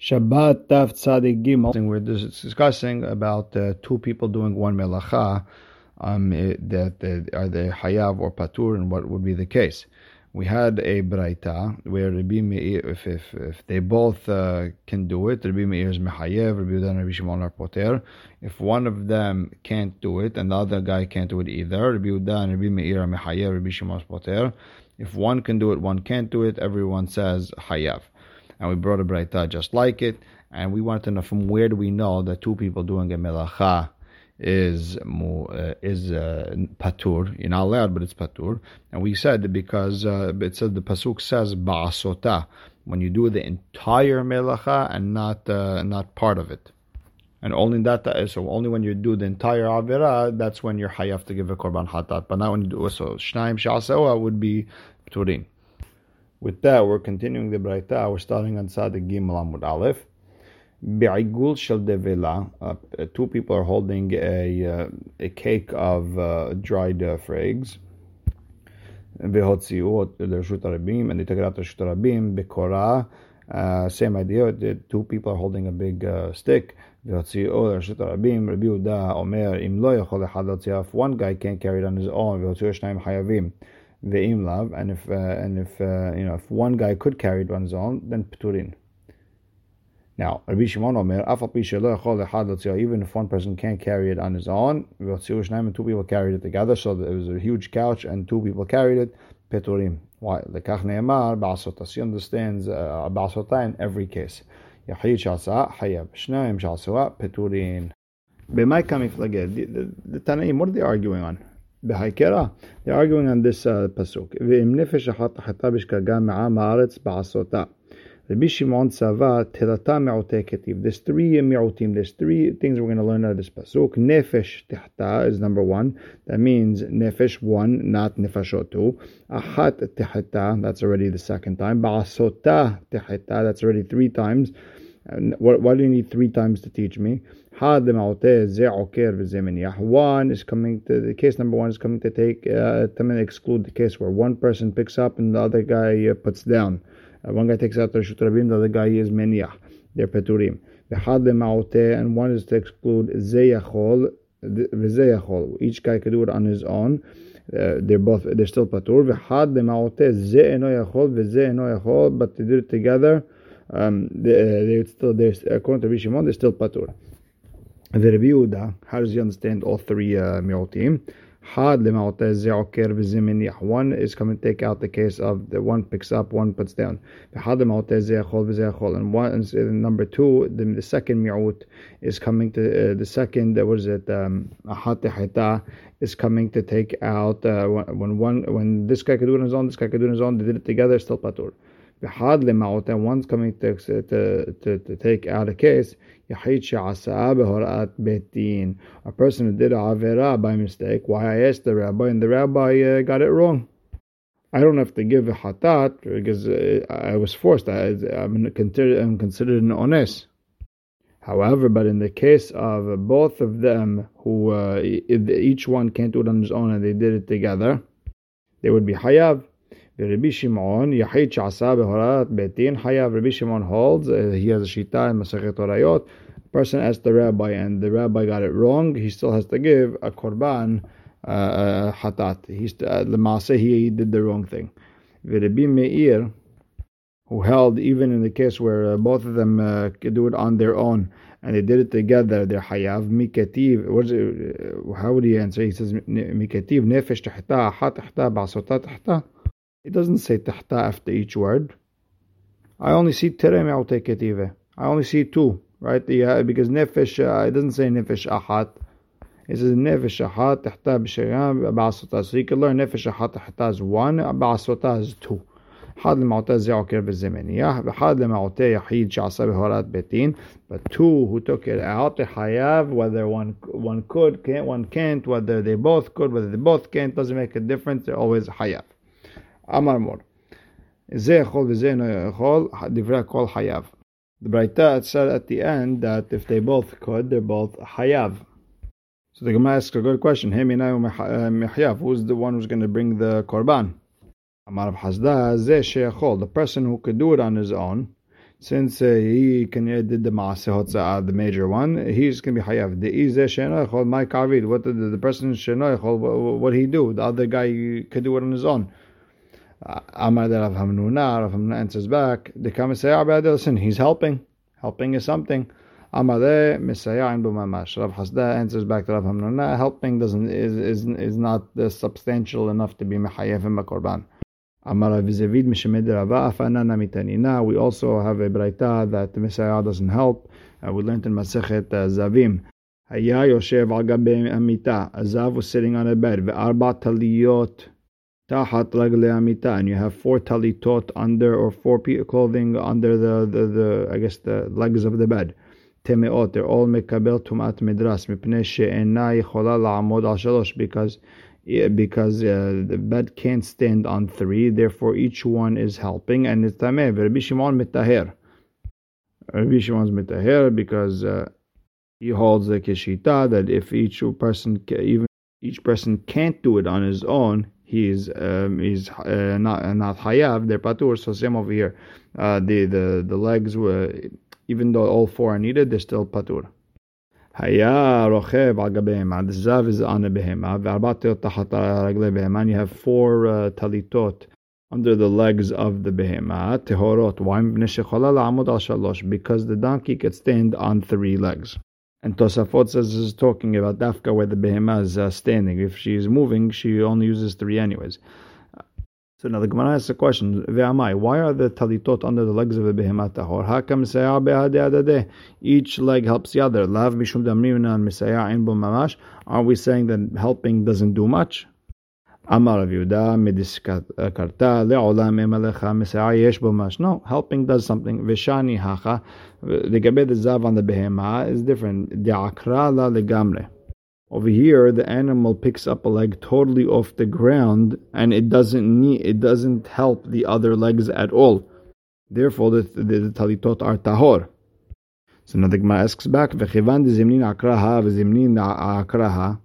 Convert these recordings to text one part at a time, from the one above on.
Shabbat Taf Tzadik Gimel. We're discussing about uh, two people doing one melacha. Um, that, that are they hayav or patur, and what would be the case? We had a braita where Rabbi Meir, if, if, if they both uh, can do it, Rabbi Meir is mehayev, Rabbi and Rabbi Shimon are poter. If one of them can't do it and the other guy can't do it either, Rabbi and Rabbi Meir are mehayev, Rabbi Shimon is poter. If one can do it, one can't do it, everyone says hayav and we brought a braita just like it, and we wanted to know from where do we know that two people doing a melacha is uh, is uh, patur. You're not allowed, but it's patur. And we said because uh, it said the pasuk says ba'asota when you do the entire melacha and not uh, not part of it. And only that so only when you do the entire avira, that's when you're hayaf to give a korban hatat. But not when you do so shnaim sha'asewa would be turin. With that, we're continuing the Braita. We're starting on Tzadik Gimel Amud Aleph. Be'igul shel devela. Uh, two people are holding a uh, a cake of uh, dried uh, figs. Ve'hotziu l'rshut harabim, and they took it out to rshut harabim. Be'kora. Uh, same idea. Two people are holding a big uh, stick. Vehotziu the הרבים, רבי יהודה אומר, אם לא יכול אחד להוציא one guy, can carry it on his own, והוציאו שניים חייבים the imlav, and if uh, and if uh, you know if one guy could carry it on his own, then pturin. Now, Rabbi Shimon Omer, even if one person can't carry it on his own, two people carried it together, so there was a huge couch and two people carried it, peturim. Why? The ne'emar, ba'asota. She understands uh, in every case. Yahid shalsa, hayab. Shnaim shalsa. B'mai kamiflaged. The what are they arguing on? The They're arguing on this uh, pasuk. Ve'im nefesh achat achata b'shkaga me'am ha'aretz ba'asota. Rabbi Shimon Sava Telata Me'oteket. There's three Me'otim. There's three things we're going to learn out of this pasuk. Nefesh Tehta is number one. That means Nefesh one, not Nefashot two. Achat Tehta. That's already the second time. Ba'asota Tehta. That's already three times. Why do you need three times to teach me? One is coming to the case number one is coming to take uh, to exclude the case where one person picks up and the other guy uh, puts down. Uh, one guy takes out the shutrabim, the other guy is meniach. They're peturim. And one is to exclude zeyachol. Each guy could do it on his own. Uh, they're both they're still patur. But they did it together. Um, they, uh, they're still they're according to Rishimon, they're still patur. The Rabbi Yehuda, how does he understand all three uh, mi'otim? Had One is coming to take out the case of the one picks up, one puts down. And one and number two, the, the second mi'ut is coming to uh, the second. What is it? Um, is coming to take out uh, when one when this guy could do it on his own, this guy could do it on his own. They did it together, still patur. And one's coming to, to, to, to take out a case. A person who did a avera by mistake. Why I asked the rabbi and the rabbi uh, got it wrong. I don't have to give a hatat because uh, I was forced. I, am considered, I'm considered an ones. However, but in the case of both of them, who uh, each one can't do it on his own and they did it together, they would be hayav. Rabbi Shimon, Yahid Shasa Behorat Betin Hayav. Rabbi Shimon holds, uh, he has a shita in. Person asked the rabbi and the rabbi got it wrong, he still has to give a korban uh, uh hatat. He's uh, Lemase, he did the wrong thing. Rabbi Meir, who held even in the case where uh, both of them uh, could do it on their own and they did it together, they're hayav miketiv. What is it? Uh, how would he answer? He says miketiv nefesh tahta hat tahta ba'asota tahta. It doesn't say tahta after each word. I only see tere me'ote ketive. I only see two, right? The, uh, because nefesh, uh, it doesn't say nefesh ahat. It says nefesh ahat tahta b'shayam ba'asota. So you can learn nefesh ahat tahta is one, ba'asota is two. אחד למעוטה זה עוקר וזה מניח, ואחד למעוטה יחיד שעשה בהוראת בית but two who took it out, they hayav, whether one one could, can't, one can't, whether they both could, whether they both can't, doesn't make a difference, they're always hayav. אמר מור. זה יכול וזה אינו יכול, דברי הכל חייב. The Braita said at the end that if they both could, they're both hayav. So the Gemara asks a good question. Mechayav, who's the one who's going to bring the korban? Amar Hasda, ze sheyachol, the person who could do it on his own. since uh, he can did the maaseh the major one, he's going to be hayav. The izeh shenoichol my kavid. What the, the person shenoichol, what, what he do? The other guy could do it on his own. Amar Rav Hamnuna, Rav Hamnuna answers back, the kamasayah listen, he's helping. Helping is something. Amale misayain b'mamash. Rav Hasda answers back to Rav Hamnuna, helping doesn't is is is not substantial enough to be mechayev in korban. Amar Vizevid Mishemed Rava Afanana Mitanina. We also have a braita that the doesn't help. Uh, we learned in Masechet uh, Zavim. Haya Yoshev Al Amita. A Zav was sitting on a bed. Ve'arba taliyot tahat ragle amita. And you have four talitot under or four clothing under the, the, the I guess the legs of the bed. Temeot. They're all mekabel tumat midras. Mipnei she'ena yichola la'amod al shalosh. Because because uh, the bed can't stand on three, therefore each one is helping, and it's tameh. Rabbi Shimon mitaher. Rabbi Shimon's mitaher because uh, he holds the kishita that if each person, even each person can't do it on his own, he's um, he's uh, not uh, not hayav. They're patur. So same over here. Uh, the the the legs were even though all four are needed, they're still patur. היה רוכב על גבי בהמה, the zav is on a בהמה, וארבע תלות תחת רגלי בהמה, and you have four uh, טליתות under the legs of the בהמה, טהורות, why מפני שיכולה לעמוד על שלוש, because the donkey could stand on three legs. And Tosafot says is talking about dafka where the behema is uh, standing. If she is moving, she only uses three anyways. So now the Gemara asks a question: why are the talitot under the legs of a behemat tahor? Hakam adade? Each leg helps the other. Lav mishum damrinan misaya bo mamash. Are we saying that helping doesn't do much? Amar Rav Yehuda midiskarta uh, le'olam emalecha misaya yesh. No, helping does something. Veshani hacha. The gabe the zav on the behema is different. De'akra legamre. Over here, the animal picks up a leg totally off the ground, and it doesn't need, it doesn't help the other legs at all. Therefore, the, the, the talitot are tahor. So now the Gemara asks back, "V'chivan zimnin akraha v'zimnin akraha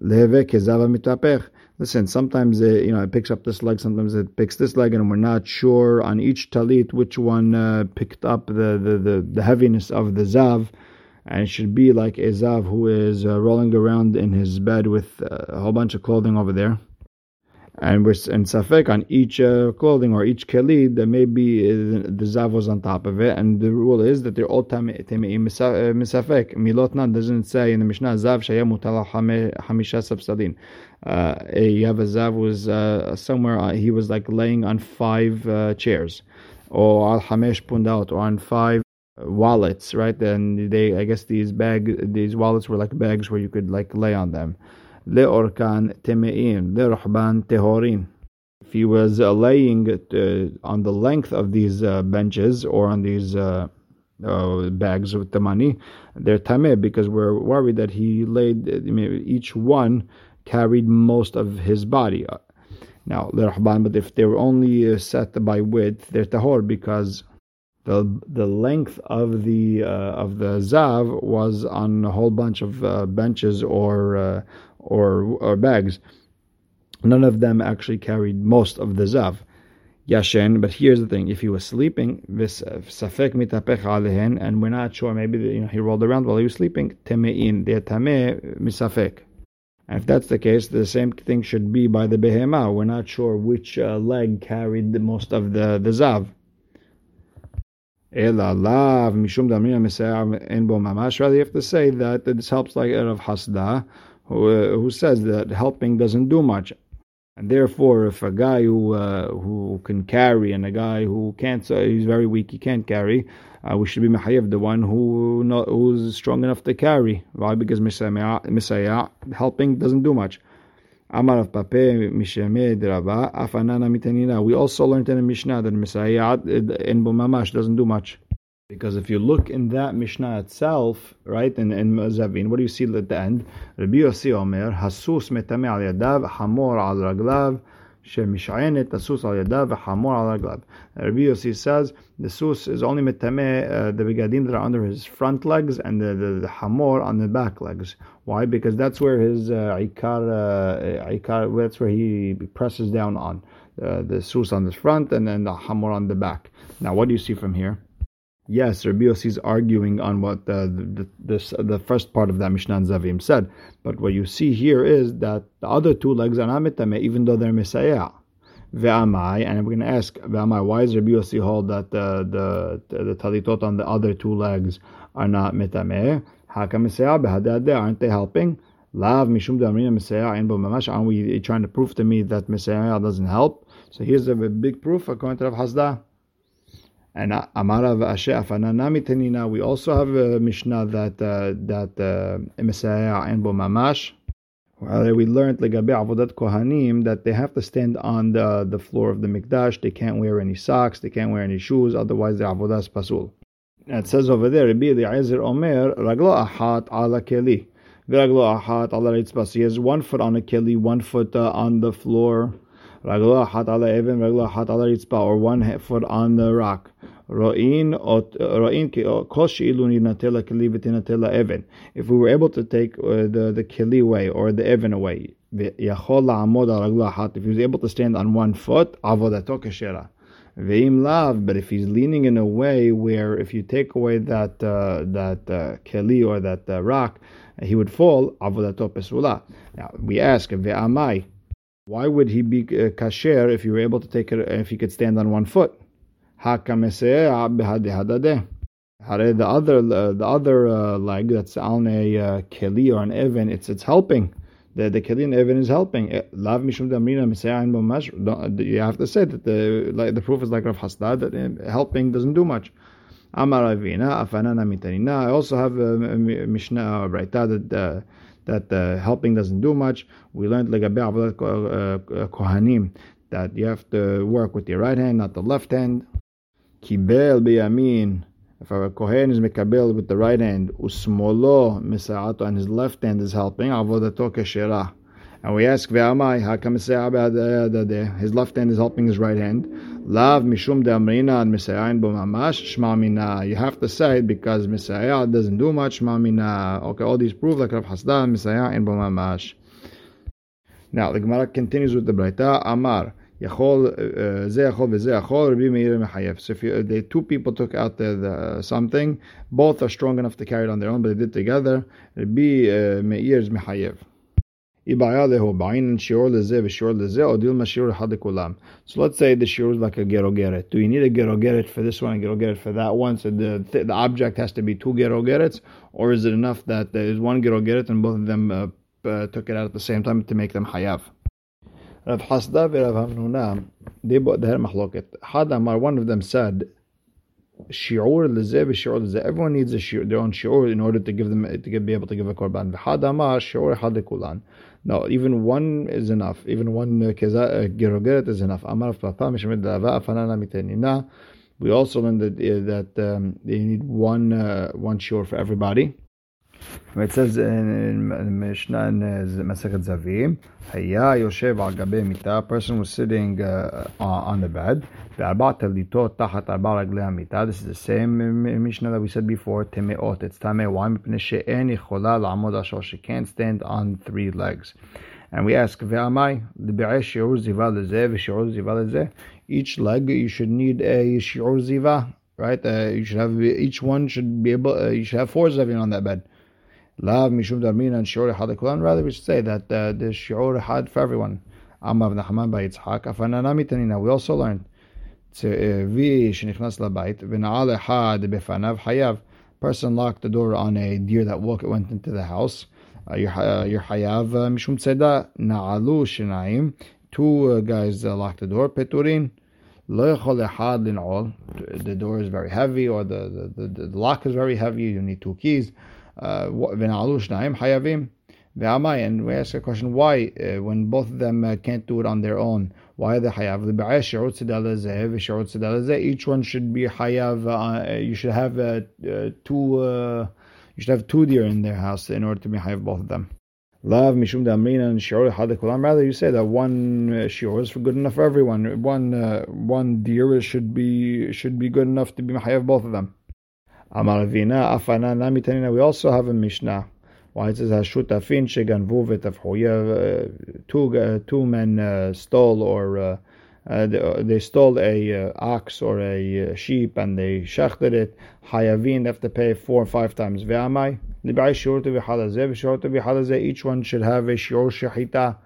leve kezava mitapech." Listen, sometimes it, you know it picks up this leg, sometimes it picks this leg, and we're not sure on each talit which one uh, picked up the, the, the, the heaviness of the zav and it should be like a zav who is uh, rolling around in his bed with uh, a whole bunch of clothing over there. And we're in Safek on each uh, clothing or each keli, there may be uh, the Zav was on top of it. And the rule is that they're all Tame'im uh, Misafek. Milotna doesn't say in the Mishnah, Zav Mutala Hamisha Sabsadin. Uh, you have a Zav was uh, somewhere, he was like laying on five chairs. Or Al Hamesh Pundaut, or on five wallets, right? And they, I guess these bag, these wallets were like bags where you could like lay on them. Leorkan temein, lerohban tehorin. If he was uh, laying uh, on the length of these uh, benches or on these uh, uh, bags with the money, they're tameh because we're worried that he laid each one carried most of his body. Now, the Rhban, but if they were only uh, set by width, they're tahor because the the length of the uh, of the zav was on a whole bunch of uh, benches or uh, or or bags. None of them actually carried most of the zav. Yashen, but here's the thing: if he was sleeping, this safek alehen, and we're not sure, maybe you know he rolled around while he was sleeping. Temein, the tameh misafek. And if that's the case, the same thing should be by the behema. We're not sure which uh, leg carried the most of the the zav. Ela lav mishum damina mesayar en bo mamash. Rather, you have to say that, that this helps like Erev Hasda, who, uh, who says that helping doesn't do much. And therefore, if a guy who uh, who can carry and a guy who can't, so he's very weak, he can't carry, uh, we should be mechayev the one who not, who's strong enough to carry. Why? Because misaya helping doesn't do much. Amar of Pape Afanana Mitanina. We also learned in the Mishnah that Misayat in Bumamash doesn't do much. Because if you look in that Mishnah itself, right, in, in what do you see at the end? Rabbi Yossi Omer, Hasus metame al yadav, hamor al raglav, shemishayenet, asus al yadav, hamor al raglav. Rabbi Yossi says, the sus is only metame, uh, the begadim that are under his front legs and the, the, the, hamor on the back legs. Why? Because that's where his uh, ikar, uh, ikar, that's where he presses down on. Uh, the sus on the front and then the hamor on the back. Now, what do you see from here? Yes, Rabbi Yossi is arguing on what the, the, this, the first part of that Mishnah and Zavim said. But what you see here is that the other two legs are not mitame, even though they're misaya. Ve'amai, and we're going to ask Ve'amai, why does Rabbi Yossi hold that the, the, the talitot on the other two legs are not mitame? Haka misaya aren't they helping? Lav mishum in mamash. Aren't we trying to prove to me that misaya doesn't help? So here's a big proof according to Rav Hasda. And Amarav Ashe we also have a Mishnah that uh, that uh, misaya and Bo Mamash. Well, we learned legabe avodat kohanim that they have to stand on the, the floor of the mikdash. They can't wear any socks. They can't wear any shoes. Otherwise, the avodas pasul. It says over there, Rabbi Eliezer Omer, raglo ahat ala keli, v'raglo ahat ala ritzbas. He has one foot on a keli, one foot uh, on the floor. Raglo ahat ala even, raglo ahat ala ritzbah, or one foot on the rock. Ro'in If we were able to take uh, the the keli away or the even away, if he was able to stand on one foot, avodato kashera. Ve'im lav, but if he's leaning in a way where if you take away that uh, that uh, keli or that uh, rock, he would fall. Avodato pesula. Now we ask ve'amai, why would he be uh, kasher if you were able to take it if he could stand on one foot? The other uh, the other uh, leg that's on a uh, keli or an even, it's it's helping. The the keli and even is helping. Eh, damrina You have to say that the like the proof is like Rav Hasdad that eh, helping doesn't do much. Amar Avina afanana mitanina. I also have a, Mishnah right that. Uh, that uh, helping doesn't do much. We learned like a kohanim that you have to work with your right hand, not the left hand. Kibel biyamin. If a kohen is mekabel with the right hand, usmolo misa'ato, and his left hand is helping, avodato keshera. And we ask, ve'amai, hakam his left hand is helping his right hand. Lav mishum de'amrina and misa'ayin bo mamash, shma You have to say it because misa'ah doesn't do much, shma Okay, all these prove like Rav Hasdan, misa'ayin bo mamash. Now, the Gemara continues with the Braita, Amar. Uh, uh, so if you, uh, the two people took out the, the, something, both are strong enough to carry it on their own, but they did together. Uh, Meir is mechayev. So let's say the shiur is like a gerogeret. Do you need a gerogeret for this one, a gerogeret for that one? So the the object has to be two gerogerets, or is it enough that there is one gerogeret and both of them uh, uh, took it out at the same time to make them hayav? Rav Hasda and Rav Hamnuna, they bought. Had Amar, one of them said, shiur lezeh v'shiur lezeh. Everyone needs a shiur, their own shiur in order to give them to be able to give a korban. Had Amar shiur hadikulan. No, even one is enough. Even one uh, gerogeret is enough. Amar. We also learned that uh, that um, they need one uh, one shiur for everybody. Mishnah in Masechet Zavim, Haya Yoshev al Gabe Mita, a person was sitting uh, on the bed, Ve'arba Talitot Tachat Arba Raglei Mita. This is the same Mishnah that we said before, Temeot. It's Tameh. Why? Mipnei she'en yichola la'amod ashor. She can't stand on three legs. And we ask, Ve'amai, L'be'eh shi'ur ziva lezeh, ve'shi'ur ziva lezeh. Each leg, you should need a shi'ur ziva, right? Uh, you should have, each one should be able, uh, you should have four zevin on that bed. Lav mishum darmin and shiur had kulan. Rather, we should say that uh, the shiur had for everyone. Amav Nachman by Yitzhak. Afananami tanina. We also learned vi shenichnas labayit v'naal echad befanav hayav. Person locked the door on a deer that walked went into the house. Uh, your uh, your hayav uh, mishum tzeda naalu shinaim. Two uh, guys uh, locked the door. Peturin. The door is very heavy, or the, the, the, the lock is very heavy. You need two keys. And we ask a question why, uh, when both of them uh, can't do it on their own, why are they hayav? Each one should be hayav. Uh, you should have uh, uh, two. Uh, you should have two deer in their house in order to be hayav both of them. Love mishum damrina and shiur hadekulam. Rather, you say that one shiur is good enough for everyone. One one deer should be should be good enough to be hayav both of them. Amaravina afana namitanina. We also have a Mishnah. Why it says hashutafin sheganvu v'tafhu. You have uh, two uh, two men uh, stole or uh, uh, they, they, stole a uh, ox or a uh, sheep and they shechted it. Hayavin, have to pay four or five times. Ve'amai, each one should have a shiur shechita.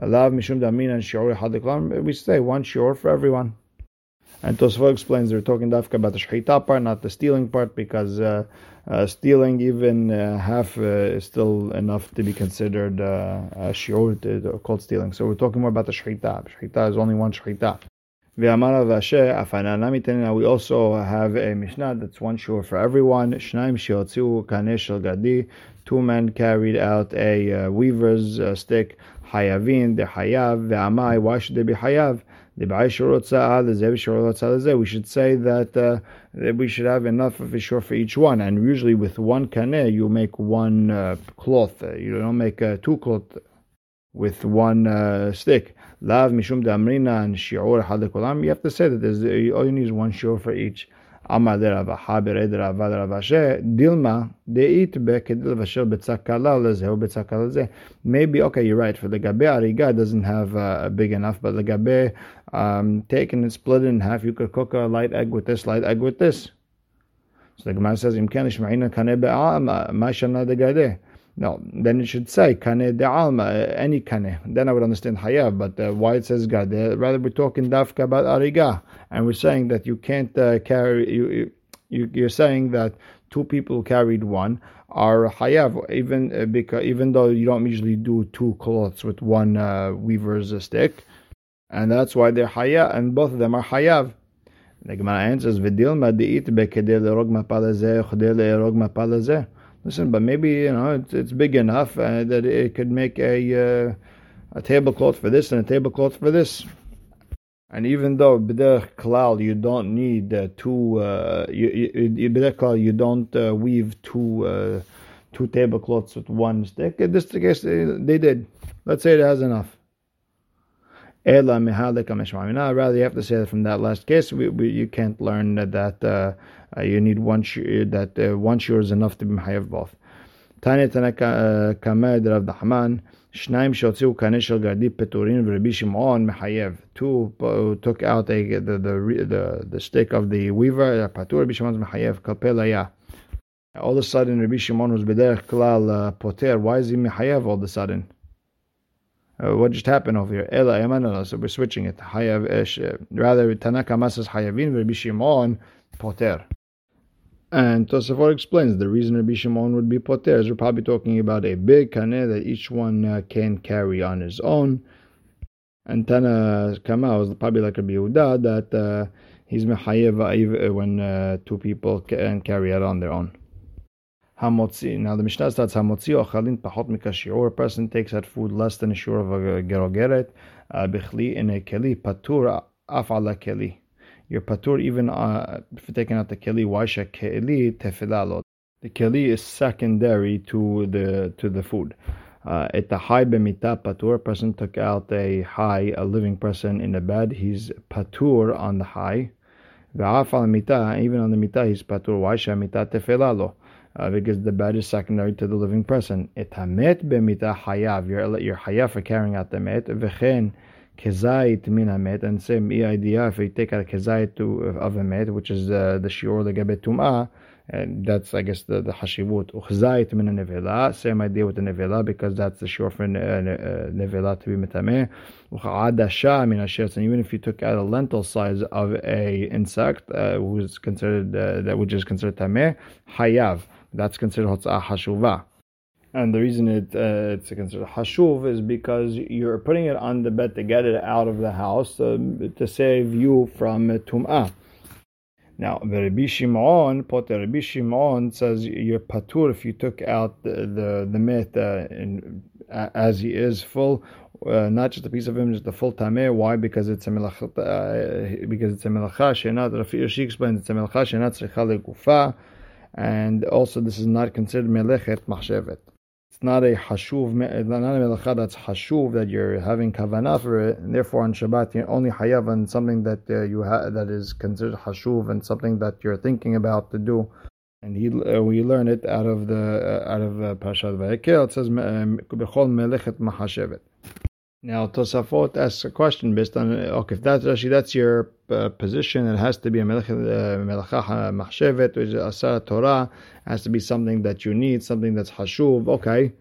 Alav mishum damin and shiur We say one shiur for everyone. And Tosfot explains they're talking dafka about the shechita part, not the stealing part, because uh, uh, stealing even uh, half uh, is still enough to be considered uh, shiur called stealing. So we're talking more about the shechita. Shechita is only one shechita. We also have a Mishnah that's one shiur for everyone. Two men carried out a uh, weaver's stick. Hayavin, the hayav, ve'amai. Why should they be hayav? We should say that, uh, that we should have enough of a shore for each one. And usually with one kaneh, you make one uh, cloth. You don't make uh, two cloth with one uh, stick. Lav mishum damrina and shi'or hadakolam. You have to say that there's, all you need is one shore for each. Amar de Rava Habere de Rava de Ravashe Dilma Deit Bekedil Vasher Betzakala Lezeh or Betzakala Lezeh. Maybe okay, you're right. For the Gabe Ariga doesn't have uh, big enough, but the Gabe um, taken and split in half, you could cook a light egg with this, light egg with this. So the Gemara says, "Imkan ma'ina Kane Be'am Mashana Degade." No, then it should say kane de alma, any kane. Then I would understand hayav, but uh, why it says gade? Rather, we're talking dafka about ariga, and we're saying that you can't uh, carry. You, you you're saying that two people carried one are hayav, even uh, because even though you don't usually do two cloths with one uh, weaver's stick, and that's why they're hayav, and both of them are hayav. The Gemara answers, "V'dilma de'it bekedei lerog mapalazeh, chodei lerog mapalazeh." Listen, but maybe you know it's, it's big enough uh, that it could make a uh, a tablecloth for this and a tablecloth for this. And even though b'derech klal you don't need uh, two, uh, you, you, klal you don't uh, weave two uh, two tablecloths with one stick. In this case, they did. Let's say it has enough. Rather, you have to say that from that last case, we, we, you can't learn that, that uh, you need one shiur, that uh, one shiur is enough to be mahayev both. Tanya Tanaka Kamed Rav Nachman, Shnaim Shotziu Kanishal Gadi Peturin V'Rabbi Shimon Mehayev. Two uh, took out the, the, the, the stick of the weaver, Patur Rabbi Shimon's Mehayev, Kalpelaya. All of a sudden, Rabbi was bederech klal uh, poter. Why is he mehayev all of a sudden? Uh, what just happened over here? Ela emanala. So we're switching it. Hayav. Uh, rather, Tanaka Masas Hayavin Rabbi Shimon poter. And Tosafot explains the reason Rabbi Shimon would be poter is we're probably talking about a big kaneh that each one uh, can carry on his own. And Tana Kama was probably like Rabbi Yehuda that uh, he's mechayev uh, when uh, two people can carry it on their own. Hamotzi. Now the Mishnah starts Hamotzi ochalin pachot mikashiur. A person takes that food less than a shur of a gerogeret. Uh, bichli in a keli patur af ala keli. You're patur even uh, for taking out the keli. Should keli tefilalo? The keli is secondary to the to the food. Uh, at the high bemita patur, a person took out a high, a living person in the bed. He's patur on the high. Al mita, even on the mita, he's patur. Should mita tefilalo? uh, because the bed is secondary to the living person. Etamet b'mita hayav. You're, you're hayav for carrying out the met. V'chen kezait min hamet. And same idea if you take a kezait of a met, which is uh, the shiur legabe tum'ah, and that's I guess the the hashivut. Uchzait min nevela. Same idea with the nevela because that's the shiur for uh, nevela to be mitameh. Uchadasha min And even if you took out a lentil size of a insect, uh, who's considered uh, that which is considered tameh, hayav. That's considered hotzah hashuva. And the reason it, uh, it's considered hashuv is because you're putting it on the bed to get it out of the house um, to save you from tum'ah. Now, the Rabbi Shimon, Poter Rabbi Shimon says you're patur if you took out the the, the uh, uh, as he is full, uh, not just a piece of him, just the full tameh. Why? Because it's a melacha. Uh, because it's a melacha. Shenat Rafi she explains it's a melacha shenat legufa and also this is not considered melechet machshevet. It's not a hashuv, not a melacha that's hashuv that you're having kavanah for it, and therefore on Shabbat you're only hayav on something that uh, you ha- that is considered hashuv and something that you're thinking about to do. And he, uh, we learn it out of the uh, out of uh, Parashat Vayakhel. It says bechol melechet mahashevet. Now Tosafot asks a question based on okay, if that's actually that's your uh, position, it has to be a melacha machshevet, which is asar Torah, has to be something that you need, something that's hashuv. Okay,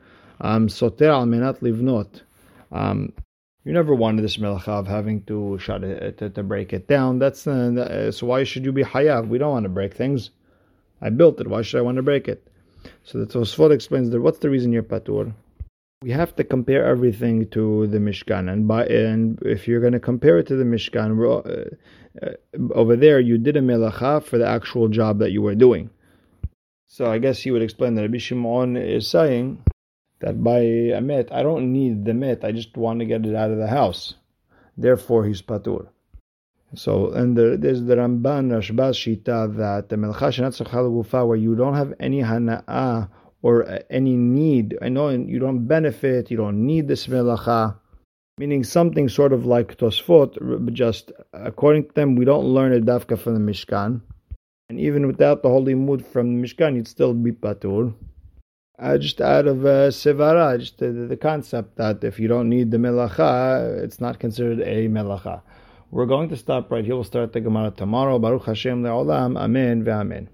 um, soter al menat livnot. Um, you never wanted this melacha of having to shut it to, to break it down. That's uh, so why should you be hayav? We don't want to break things. I built it. Why should I want to break it? So the Tosfot explains that what's the reason you're patur? We have to compare everything to the Mishkan, and by and if you're going to compare it to the Mishkan, uh, uh, over there you did a melacha for the actual job that you were doing. So I guess he would explain that Rabbi Shimon is saying that by a met, I don't need the met, I just want to get it out of the house. Therefore, he's patur. So, and the, there's the Ramban Rashbaz Shita that the Melcha Shenat where you don't have any Hana'ah or any need. I know you don't benefit, you don't need this melacha, meaning something sort of like Tosfot, just according to them, we don't learn it dafka from the Mishkan. And even without the holy mood from the Mishkan, you'd still be patur. Uh, just out of uh, sevara, just the, the, concept that if you don't need the melacha, it's not considered a melacha. We're going to stop right here. We'll start the Gemara tomorrow. Baruch Hashem le'olam. Amen ve'amen.